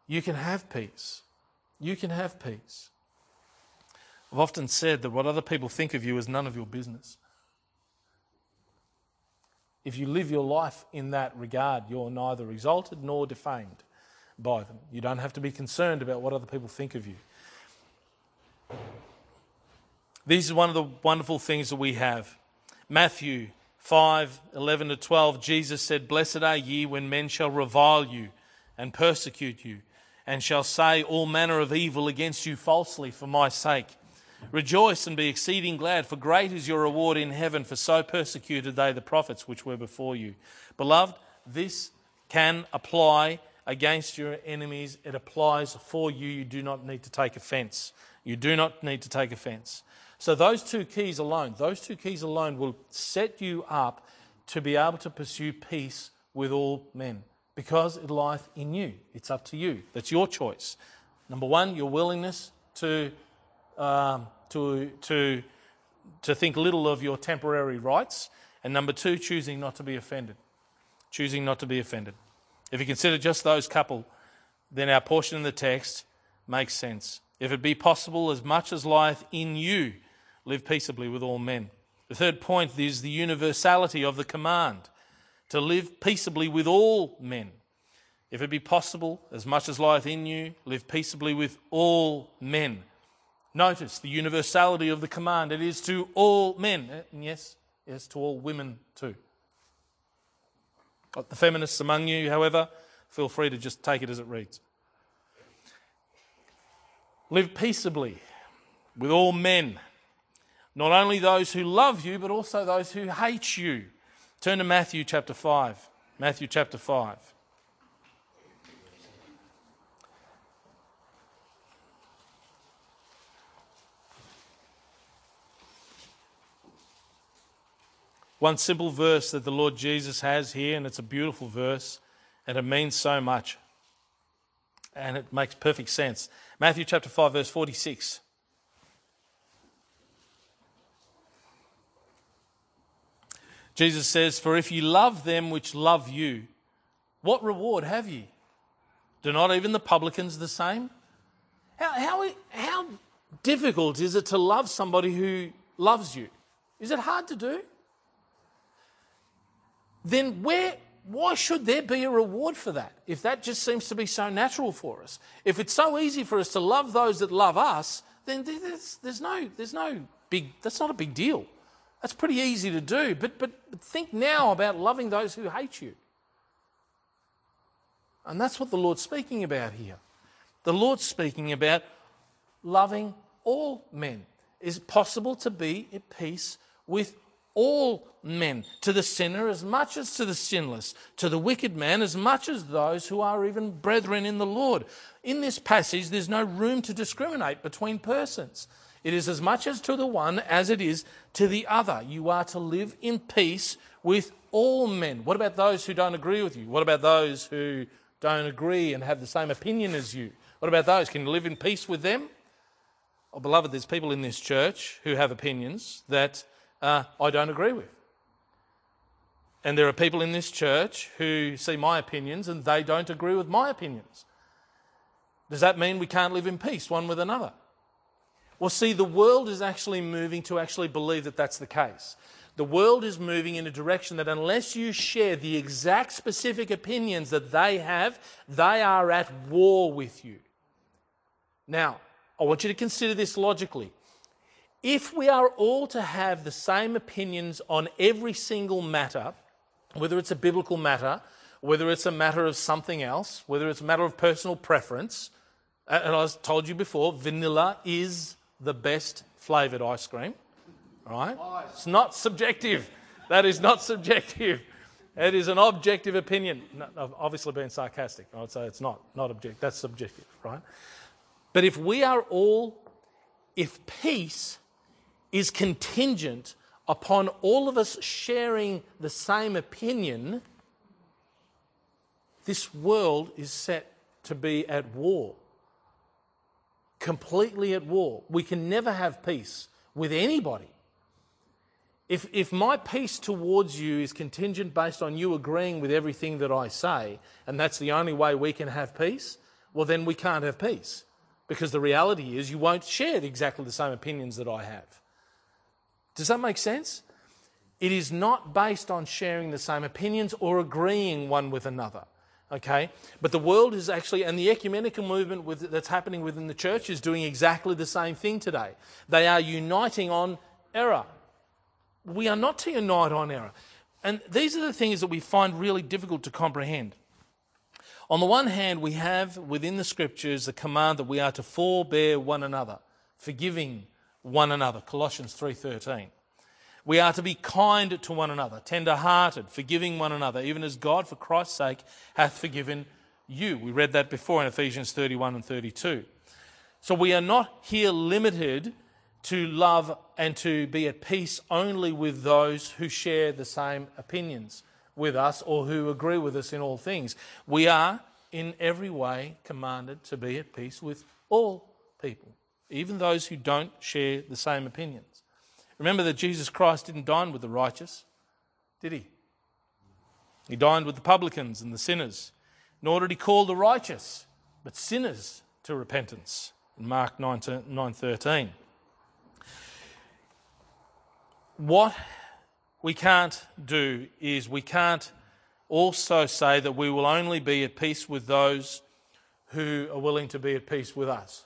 you can have peace. You can have peace. I've often said that what other people think of you is none of your business. If you live your life in that regard, you're neither exalted nor defamed by them. You don't have to be concerned about what other people think of you. These are one of the wonderful things that we have. Matthew 5 11 to 12, Jesus said, Blessed are ye when men shall revile you and persecute you, and shall say all manner of evil against you falsely for my sake. Rejoice and be exceeding glad, for great is your reward in heaven, for so persecuted they the prophets which were before you. Beloved, this can apply against your enemies. It applies for you. You do not need to take offense. You do not need to take offense. So, those two keys alone, those two keys alone will set you up to be able to pursue peace with all men because it lieth in you. It's up to you. That's your choice. Number one, your willingness to, um, to, to, to think little of your temporary rights. And number two, choosing not to be offended. Choosing not to be offended. If you consider just those couple, then our portion in the text makes sense. If it be possible, as much as lieth in you, live peaceably with all men. The third point is the universality of the command to live peaceably with all men. If it be possible, as much as lieth in you, live peaceably with all men. Notice the universality of the command. It is to all men. Eh, and yes, yes, to all women too. The feminists among you, however, feel free to just take it as it reads. Live peaceably with all men, not only those who love you, but also those who hate you. Turn to Matthew chapter 5. Matthew chapter 5. One simple verse that the Lord Jesus has here, and it's a beautiful verse, and it means so much. And it makes perfect sense. Matthew chapter 5, verse 46. Jesus says, For if you love them which love you, what reward have you? Do not even the publicans the same? How, how, how difficult is it to love somebody who loves you? Is it hard to do? then where, why should there be a reward for that if that just seems to be so natural for us? If it's so easy for us to love those that love us, then there's, there's, no, there's no big, that's not a big deal. That's pretty easy to do. But, but, think now about loving those who hate you. And that's what the Lord's speaking about here. The Lord's speaking about loving all men. Is it possible to be at peace with all men, to the sinner as much as to the sinless, to the wicked man as much as those who are even brethren in the Lord. In this passage, there's no room to discriminate between persons. It is as much as to the one as it is to the other. You are to live in peace with all men. What about those who don't agree with you? What about those who don't agree and have the same opinion as you? What about those? Can you live in peace with them? Oh, beloved, there's people in this church who have opinions that uh, I don't agree with. And there are people in this church who see my opinions and they don't agree with my opinions. Does that mean we can't live in peace one with another? Well, see, the world is actually moving to actually believe that that's the case. The world is moving in a direction that unless you share the exact specific opinions that they have, they are at war with you. Now, I want you to consider this logically if we are all to have the same opinions on every single matter, whether it's a biblical matter, whether it's a matter of something else, whether it's a matter of personal preference, and I told you before, vanilla is the best flavoured ice cream, right? It's not subjective. That is not subjective. It is an objective opinion. No, I've obviously being sarcastic. I would say it's not, not objective. That's subjective, right? But if we are all, if peace is contingent upon all of us sharing the same opinion, this world is set to be at war. Completely at war. We can never have peace with anybody. If, if my peace towards you is contingent based on you agreeing with everything that I say, and that's the only way we can have peace, well, then we can't have peace. Because the reality is you won't share exactly the same opinions that I have. Does that make sense? It is not based on sharing the same opinions or agreeing one with another. Okay? But the world is actually, and the ecumenical movement with, that's happening within the church is doing exactly the same thing today. They are uniting on error. We are not to unite on error. And these are the things that we find really difficult to comprehend. On the one hand, we have within the scriptures the command that we are to forbear one another, forgiving one another. Colossians 3:13. We are to be kind to one another, tender-hearted, forgiving one another, even as God for Christ's sake hath forgiven you. We read that before in Ephesians 31 and 32. So we are not here limited to love and to be at peace only with those who share the same opinions with us or who agree with us in all things. We are in every way commanded to be at peace with all people even those who don't share the same opinions. Remember that Jesus Christ didn't dine with the righteous, did he? He dined with the publicans and the sinners. Nor did he call the righteous, but sinners to repentance. In Mark 9:13. What we can't do is we can't also say that we will only be at peace with those who are willing to be at peace with us.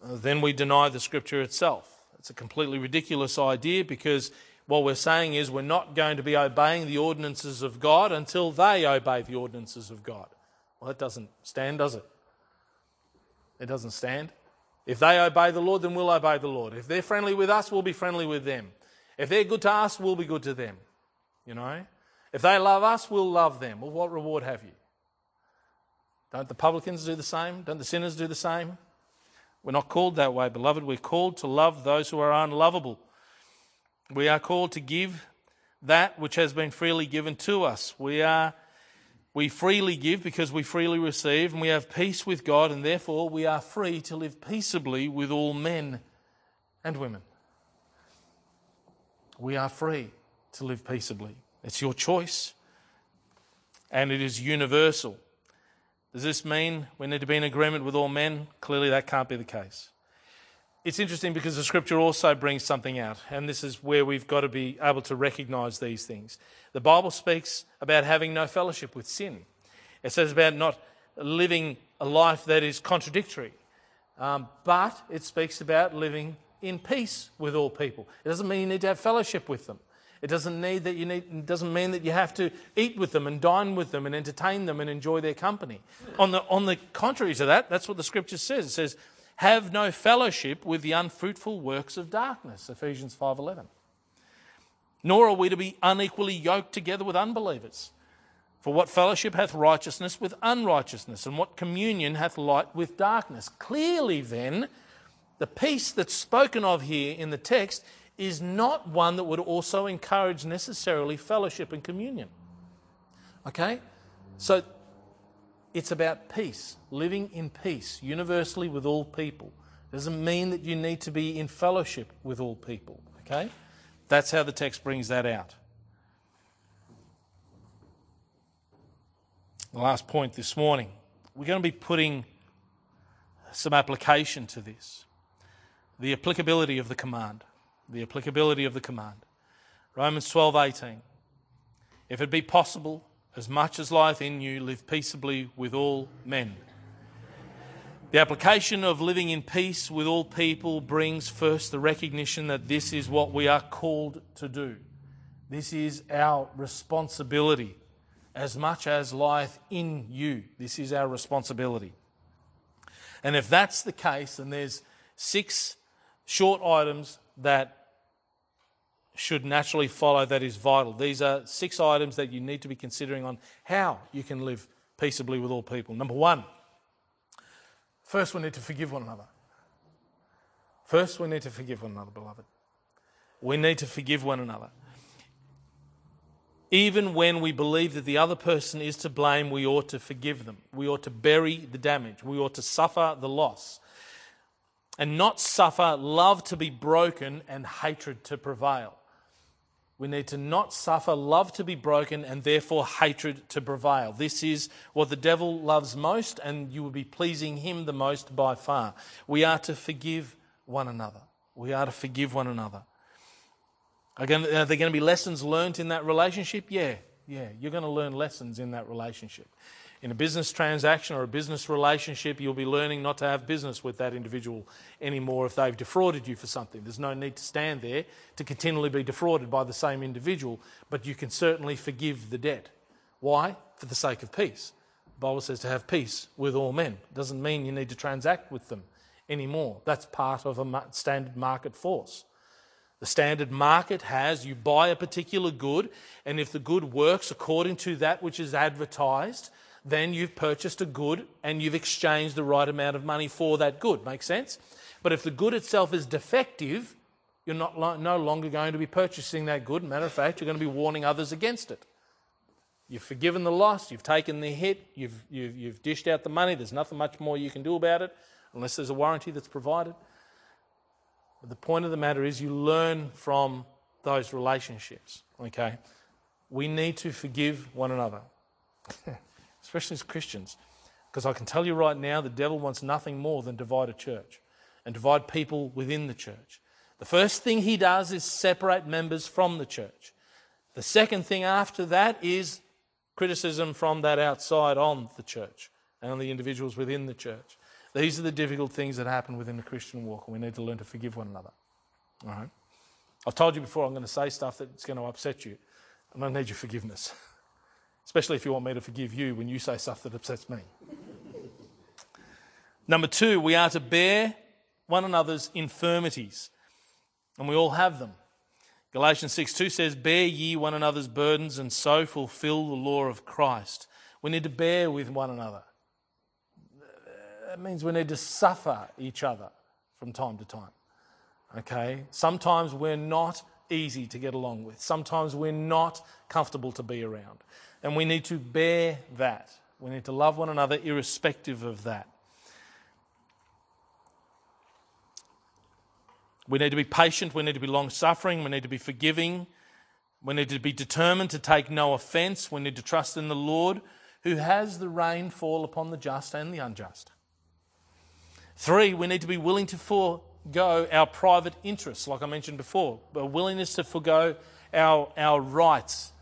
Then we deny the scripture itself. It's a completely ridiculous idea because What we're saying is we're not going to be obeying the ordinances of God until they obey the ordinances of God. Well, that doesn't stand, does it? It doesn't stand. If they obey the Lord, then we'll obey the Lord. If they're friendly with us, we'll be friendly with them. If they're good to us, we'll be good to them. You know? If they love us, we'll love them. Well, what reward have you? Don't the publicans do the same? Don't the sinners do the same? We're not called that way, beloved. We're called to love those who are unlovable. We are called to give that which has been freely given to us. We are we freely give because we freely receive, and we have peace with God, and therefore we are free to live peaceably with all men and women. We are free to live peaceably. It's your choice, and it is universal. Does this mean we need to be in agreement with all men? Clearly, that can't be the case. It's interesting because the scripture also brings something out, and this is where we've got to be able to recognize these things. The Bible speaks about having no fellowship with sin, it says about not living a life that is contradictory, um, but it speaks about living in peace with all people. It doesn't mean you need to have fellowship with them. It doesn't, need that you need, doesn't mean that you have to eat with them and dine with them and entertain them and enjoy their company. On the, on the contrary to that, that's what the scripture says. It says, have no fellowship with the unfruitful works of darkness, Ephesians 5.11. Nor are we to be unequally yoked together with unbelievers. For what fellowship hath righteousness with unrighteousness, and what communion hath light with darkness? Clearly, then, the peace that's spoken of here in the text is not one that would also encourage necessarily fellowship and communion. Okay? So it's about peace, living in peace universally with all people. It Doesn't mean that you need to be in fellowship with all people. Okay? That's how the text brings that out. The last point this morning. We're going to be putting some application to this. The applicability of the command the applicability of the command. Romans 12:18 If it be possible as much as lieth in you live peaceably with all men. The application of living in peace with all people brings first the recognition that this is what we are called to do. This is our responsibility as much as lieth in you. This is our responsibility. And if that's the case, then there's six short items that should naturally follow that is vital. These are six items that you need to be considering on how you can live peaceably with all people. Number one, first we need to forgive one another. First, we need to forgive one another, beloved. We need to forgive one another. Even when we believe that the other person is to blame, we ought to forgive them. We ought to bury the damage. We ought to suffer the loss. And not suffer love to be broken and hatred to prevail. We need to not suffer love to be broken and therefore hatred to prevail. This is what the devil loves most, and you will be pleasing him the most by far. We are to forgive one another. We are to forgive one another. Again, are there going to be lessons learned in that relationship? Yeah, yeah. You're going to learn lessons in that relationship in a business transaction or a business relationship, you'll be learning not to have business with that individual anymore if they've defrauded you for something. There's no need to stand there to continually be defrauded by the same individual, but you can certainly forgive the debt. Why? For the sake of peace. The Bible says to have peace with all men. It doesn't mean you need to transact with them anymore. That's part of a standard market force. The standard market has you buy a particular good, and if the good works according to that which is advertised, then you've purchased a good and you've exchanged the right amount of money for that good. Make sense? But if the good itself is defective, you're not lo- no longer going to be purchasing that good. Matter of fact, you're going to be warning others against it. You've forgiven the loss, you've taken the hit, you've, you've, you've dished out the money. There's nothing much more you can do about it unless there's a warranty that's provided. But the point of the matter is, you learn from those relationships. Okay? We need to forgive one another. especially as Christians. Because I can tell you right now, the devil wants nothing more than divide a church and divide people within the church. The first thing he does is separate members from the church. The second thing after that is criticism from that outside on the church and on the individuals within the church. These are the difficult things that happen within the Christian walk, and we need to learn to forgive one another. All right? I've told you before I'm going to say stuff that's going to upset you, and I need your forgiveness, especially if you want me to forgive you when you say stuff that upsets me. Number two, we are to bear one another's infirmities, and we all have them. Galatians 6 2 says, Bear ye one another's burdens, and so fulfill the law of Christ. We need to bear with one another. That means we need to suffer each other from time to time. Okay? Sometimes we're not easy to get along with, sometimes we're not comfortable to be around. And we need to bear that. We need to love one another irrespective of that. We need to be patient. We need to be long suffering. We need to be forgiving. We need to be determined to take no offense. We need to trust in the Lord who has the rain fall upon the just and the unjust. Three, we need to be willing to forego our private interests, like I mentioned before, a willingness to forego our, our rights,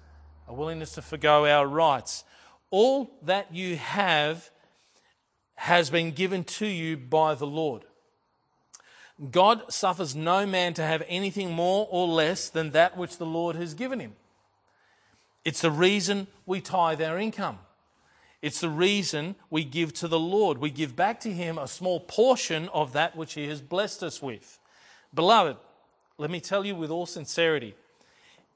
a willingness to forego our rights. All that you have has been given to you by the Lord. God suffers no man to have anything more or less than that which the Lord has given him. It's the reason we tithe our income. It's the reason we give to the Lord. We give back to Him a small portion of that which He has blessed us with. Beloved, let me tell you with all sincerity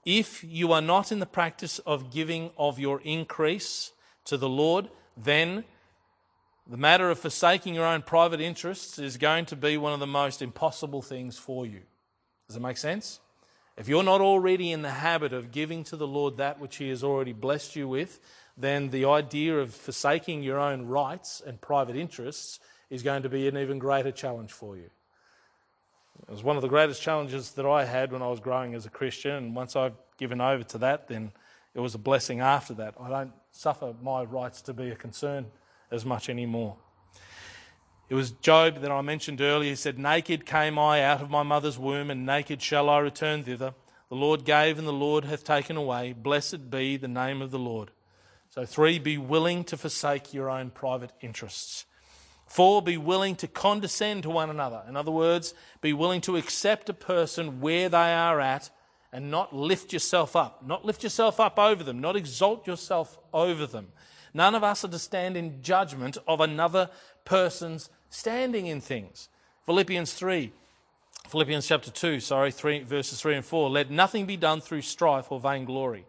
if you are not in the practice of giving of your increase to the Lord, then the matter of forsaking your own private interests is going to be one of the most impossible things for you. Does it make sense? If you're not already in the habit of giving to the Lord that which He has already blessed you with, then the idea of forsaking your own rights and private interests is going to be an even greater challenge for you. It was one of the greatest challenges that I had when I was growing as a Christian, and once I've given over to that, then it was a blessing after that. I don't suffer my rights to be a concern as much anymore. It was Job that I mentioned earlier. He said, Naked came I out of my mother's womb, and naked shall I return thither. The Lord gave, and the Lord hath taken away. Blessed be the name of the Lord. So, three, be willing to forsake your own private interests. Four, be willing to condescend to one another. In other words, be willing to accept a person where they are at and not lift yourself up. Not lift yourself up over them, not exalt yourself over them. None of us are to stand in judgment of another person's standing in things. Philippians 3, Philippians chapter 2, sorry, 3, verses 3 and 4. Let nothing be done through strife or vainglory,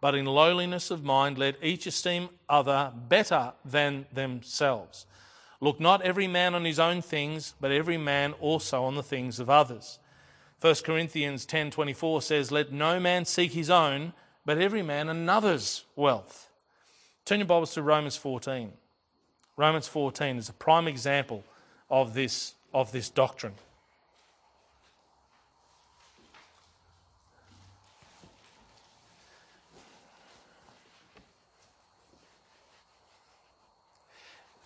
but in lowliness of mind let each esteem other better than themselves. Look not every man on his own things, but every man also on the things of others. 1 Corinthians 10:24 says, "Let no man seek his own, but every man another's wealth." Turn your Bibles to Romans 14. Romans 14 is a prime example of this, of this doctrine.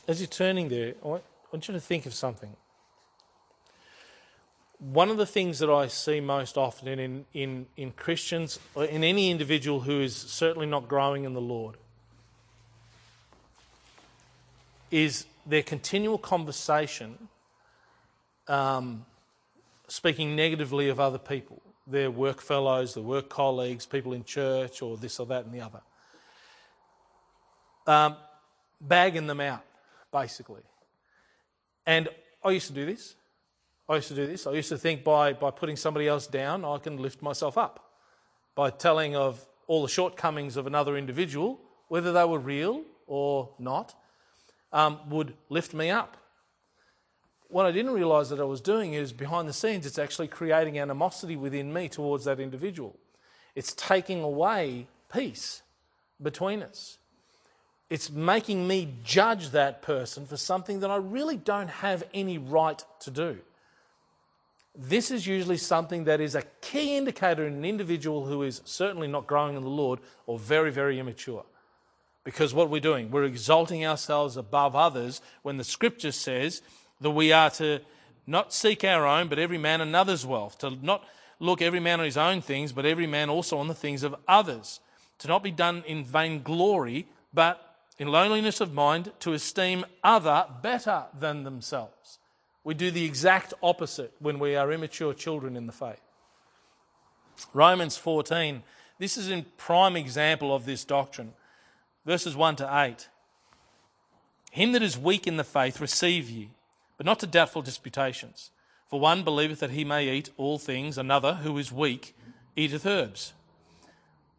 As you're turning there, I want, you to think of something. One of the things that I see most often in, in, in Christians, or in any individual who is certainly not growing in the Lord, is their continual conversation um, speaking negatively of other people, their work fellows, their work colleagues, people in church, or this or that and the other. Um, bagging them out, basically. And I used to do this. I used to do this. I used to think by, by putting somebody else down, I can lift myself up. By telling of all the shortcomings of another individual, whether they were real or not, um, would lift me up. What I didn't realize that I was doing is behind the scenes, it's actually creating animosity within me towards that individual. It's taking away peace between us. It's making me judge that person for something that I really don't have any right to do. This is usually something that is a key indicator in an individual who is certainly not growing in the Lord or very, very immature. Because what we're doing, we're exalting ourselves above others when the scripture says that we are to not seek our own, but every man another's wealth, to not look every man on his own things, but every man also on the things of others, to not be done in vainglory, but in loneliness of mind, to esteem other better than themselves. We do the exact opposite when we are immature children in the faith. Romans 14. This is a prime example of this doctrine. Verses 1 to 8. Him that is weak in the faith receive ye, but not to doubtful disputations. For one believeth that he may eat all things, another, who is weak, eateth herbs.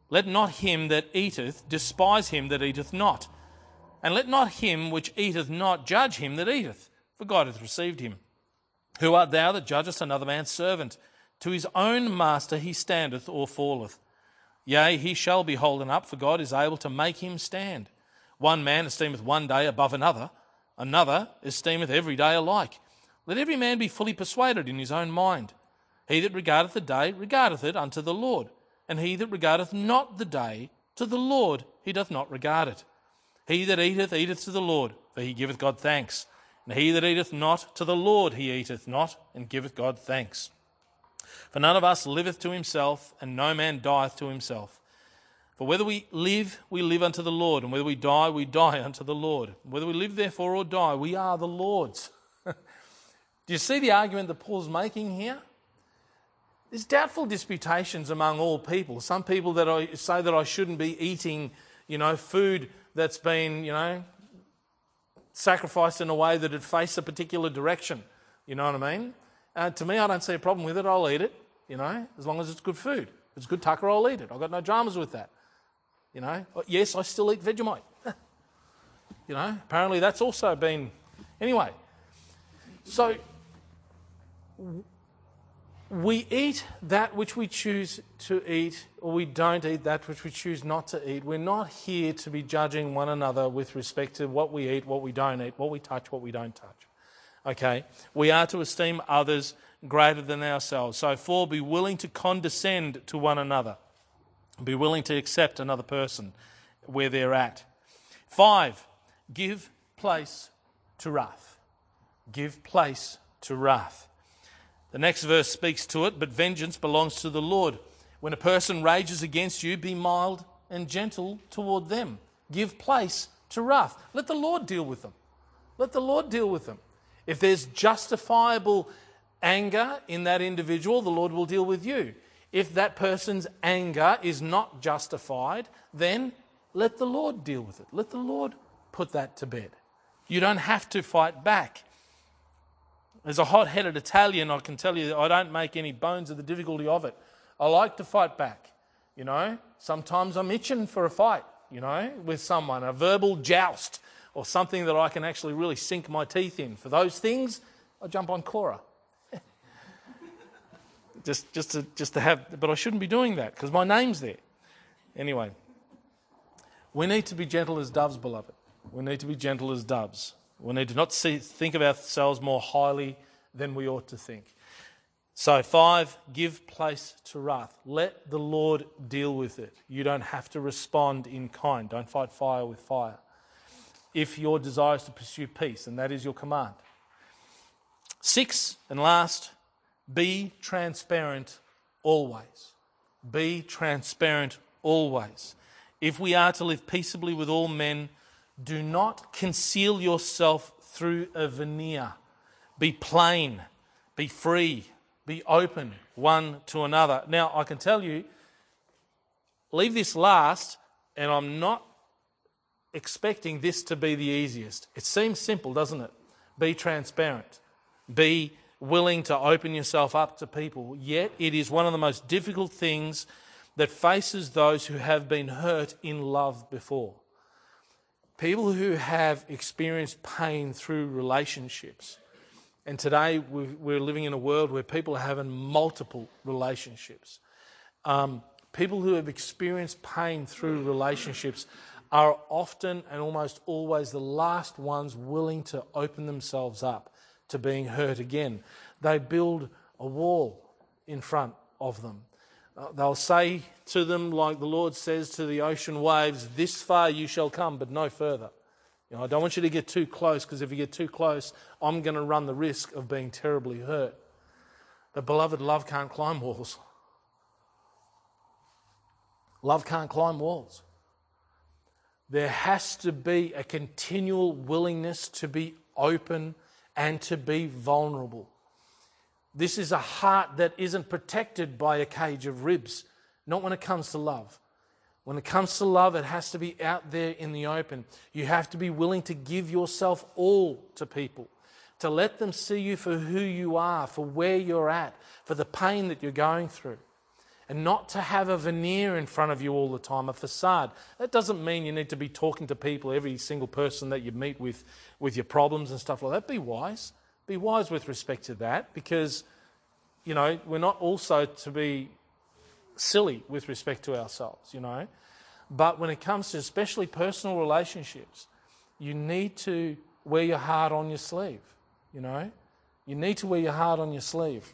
Let not him that eateth despise him that eateth not, and let not him which eateth not judge him that eateth, for God hath received him. Who art thou that judgest another man's servant? To his own master he standeth or falleth. Yea, he shall be holden up, for God is able to make him stand. One man esteemeth one day above another, another esteemeth every day alike. Let every man be fully persuaded in his own mind. He that regardeth the day regardeth it unto the Lord, and he that regardeth not the day to the Lord he doth not regard it. He that eateth eateth to the Lord, for he giveth God thanks. And he that eateth not to the Lord he eateth not, and giveth God thanks. For none of us liveth to himself, and no man dieth to himself. For whether we live, we live unto the Lord, and whether we die, we die unto the Lord. Whether we live therefore or die, we are the Lord's. Do you see the argument that Paul's making here? There's doubtful disputations among all people. Some people that I, say that I shouldn't be eating, you know, food that's been, you know, sacrificed in a way that it face a particular direction. You know what I mean? Uh, to me, I don't see a problem with it. I'll eat it, you know, as long as it's good food. If it's good tucker, I'll eat it. I've got no dramas with that. You know, yes, I still eat Vegemite. you know, apparently that's also been. Anyway, so we eat that which we choose to eat, or we don't eat that which we choose not to eat. We're not here to be judging one another with respect to what we eat, what we don't eat, what we touch, what we don't touch. Okay? We are to esteem others greater than ourselves. So, four, be willing to condescend to one another, be willing to accept another person where they're at. Five, give place to wrath. Give place to wrath. The next verse speaks to it, but vengeance belongs to the Lord. When a person rages against you, be mild and gentle toward them. Give place to wrath. Let the Lord deal with them. Let the Lord deal with them. If there's justifiable anger in that individual, the Lord will deal with you. If that person's anger is not justified, then let the Lord deal with it. Let the Lord put that to bed. You don't have to fight back. As a hot headed Italian, I can tell you I don't make any bones of the difficulty of it. I like to fight back. You know, sometimes I'm itching for a fight, you know, with someone, a verbal joust or something that I can actually really sink my teeth in. For those things, I jump on Quora. just, just, to, just to have, but I shouldn't be doing that because my name's there. Anyway, we need to be gentle as doves, beloved. We need to be gentle as doves. We need to not see, think of ourselves more highly than we ought to think. So, five, give place to wrath. Let the Lord deal with it. You don't have to respond in kind. Don't fight fire with fire. If your desire is to pursue peace, and that is your command. Six, and last, be transparent always. Be transparent always. If we are to live peaceably with all men, do not conceal yourself through a veneer. Be plain, be free, be open one to another. Now, I can tell you, leave this last, and I'm not expecting this to be the easiest. It seems simple, doesn't it? Be transparent, be willing to open yourself up to people. Yet, it is one of the most difficult things that faces those who have been hurt in love before. People who have experienced pain through relationships. And today we're living in a world where people are having multiple relationships. Um, people who have experienced pain through relationships are often and almost always the last ones willing to open themselves up to being hurt again. They build a wall in front of them. Uh, they'll say to them, like the Lord says to the ocean waves, This far you shall come, but no further. You know, I don't want you to get too close because if you get too close, I'm going to run the risk of being terribly hurt. But, beloved, love can't climb walls. Love can't climb walls. There has to be a continual willingness to be open and to be vulnerable. This is a heart that isn't protected by a cage of ribs, not when it comes to love. When it comes to love, it has to be out there in the open. You have to be willing to give yourself all to people, to let them see you for who you are, for where you're at, for the pain that you're going through. And not to have a veneer in front of you all the time, a facade. That doesn't mean you need to be talking to people, every single person that you meet with, with your problems and stuff like that. Be wise. Be wise with respect to that because, you know, we're not also to be silly with respect to ourselves, you know. But when it comes to especially personal relationships, you need to wear your heart on your sleeve, you know. You need to wear your heart on your sleeve.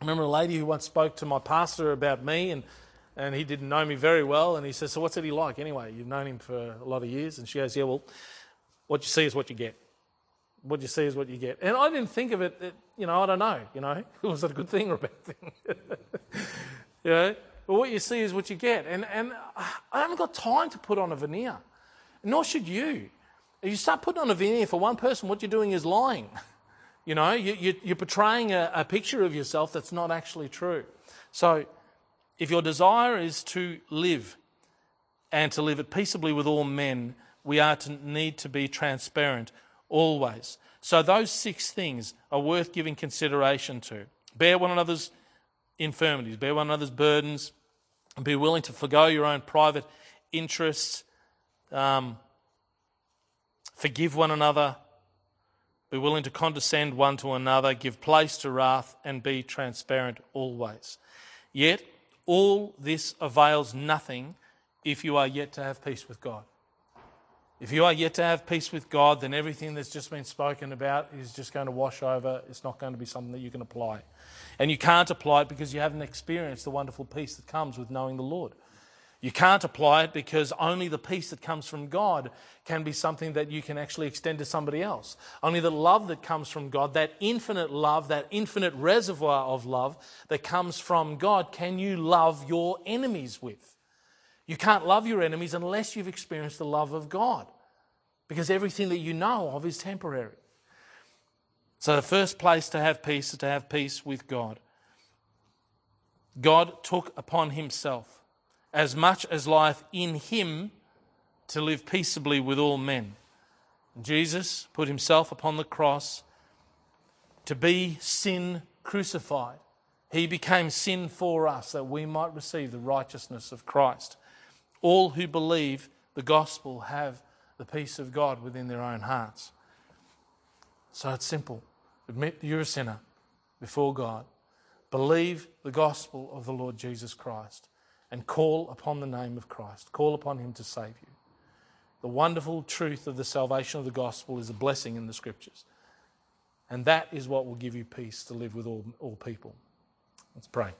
I remember a lady who once spoke to my pastor about me and and he didn't know me very well. And he says, So what's it he like anyway? You've known him for a lot of years. And she goes, Yeah, well, what you see is what you get what you see is what you get. And I didn't think of it, it you know, I don't know, you know, was it a good thing or a bad thing? you know, but what you see is what you get. And, and I haven't got time to put on a veneer, nor should you. If you start putting on a veneer for one person, what you're doing is lying. You know, you, are portraying a, a picture of yourself that's not actually true. So, if your desire is to live and to live it peaceably with all men, we are to need to be transparent always. So, those six things are worth giving consideration to. Bear one another's infirmities, bear one another's burdens, and be willing to forego your own private interests. Um, forgive one another, be willing to condescend one to another, give place to wrath, and be transparent always. Yet, all this avails nothing if you are yet to have peace with God. If you are yet to have peace with God, then everything that's just been spoken about is just going to wash over. It's not going to be something that you can apply. And you can't apply it because you haven't experienced the wonderful peace that comes with knowing the Lord. You can't apply it because only the peace that comes from God can be something that you can actually extend to somebody else. Only the love that comes from God, that infinite love, that infinite reservoir of love that comes from God, can you love your enemies with. You can't love your enemies unless you've experienced the love of God, because everything that you know of is temporary. So, the first place to have peace is to have peace with God. God took upon himself as much as life in him to live peaceably with all men. Jesus put himself upon the cross to be sin crucified. He became sin for us that we might receive the righteousness of Christ. All who believe the gospel have the peace of God within their own hearts. So it's simple. Admit you're a sinner before God. Believe the gospel of the Lord Jesus Christ and call upon the name of Christ. Call upon Him to save you. The wonderful truth of the salvation of the gospel is a blessing in the scriptures. And that is what will give you peace to live with all, all people. Let's pray.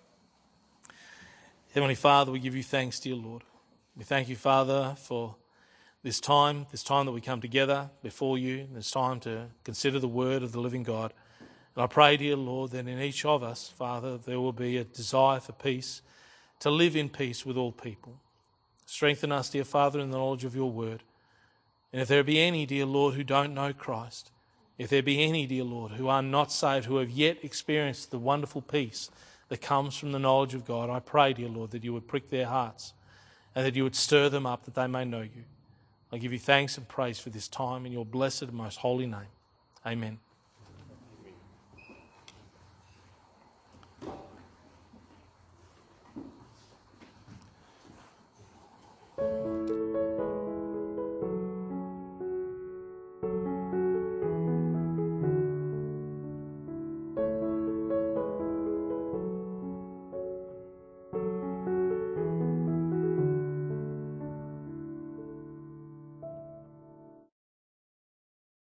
Heavenly Father, we give you thanks, dear Lord. We thank you, Father, for this time, this time that we come together before you, this time to consider the word of the living God. And I pray, dear Lord, that in each of us, Father, there will be a desire for peace, to live in peace with all people. Strengthen us, dear Father, in the knowledge of your word. And if there be any, dear Lord, who don't know Christ, if there be any, dear Lord, who are not saved, who have yet experienced the wonderful peace that comes from the knowledge of God, I pray, dear Lord, that you would prick their hearts and that you would stir them up that they may know you. I give you thanks and praise for this time in your blessed and most holy name. Amen.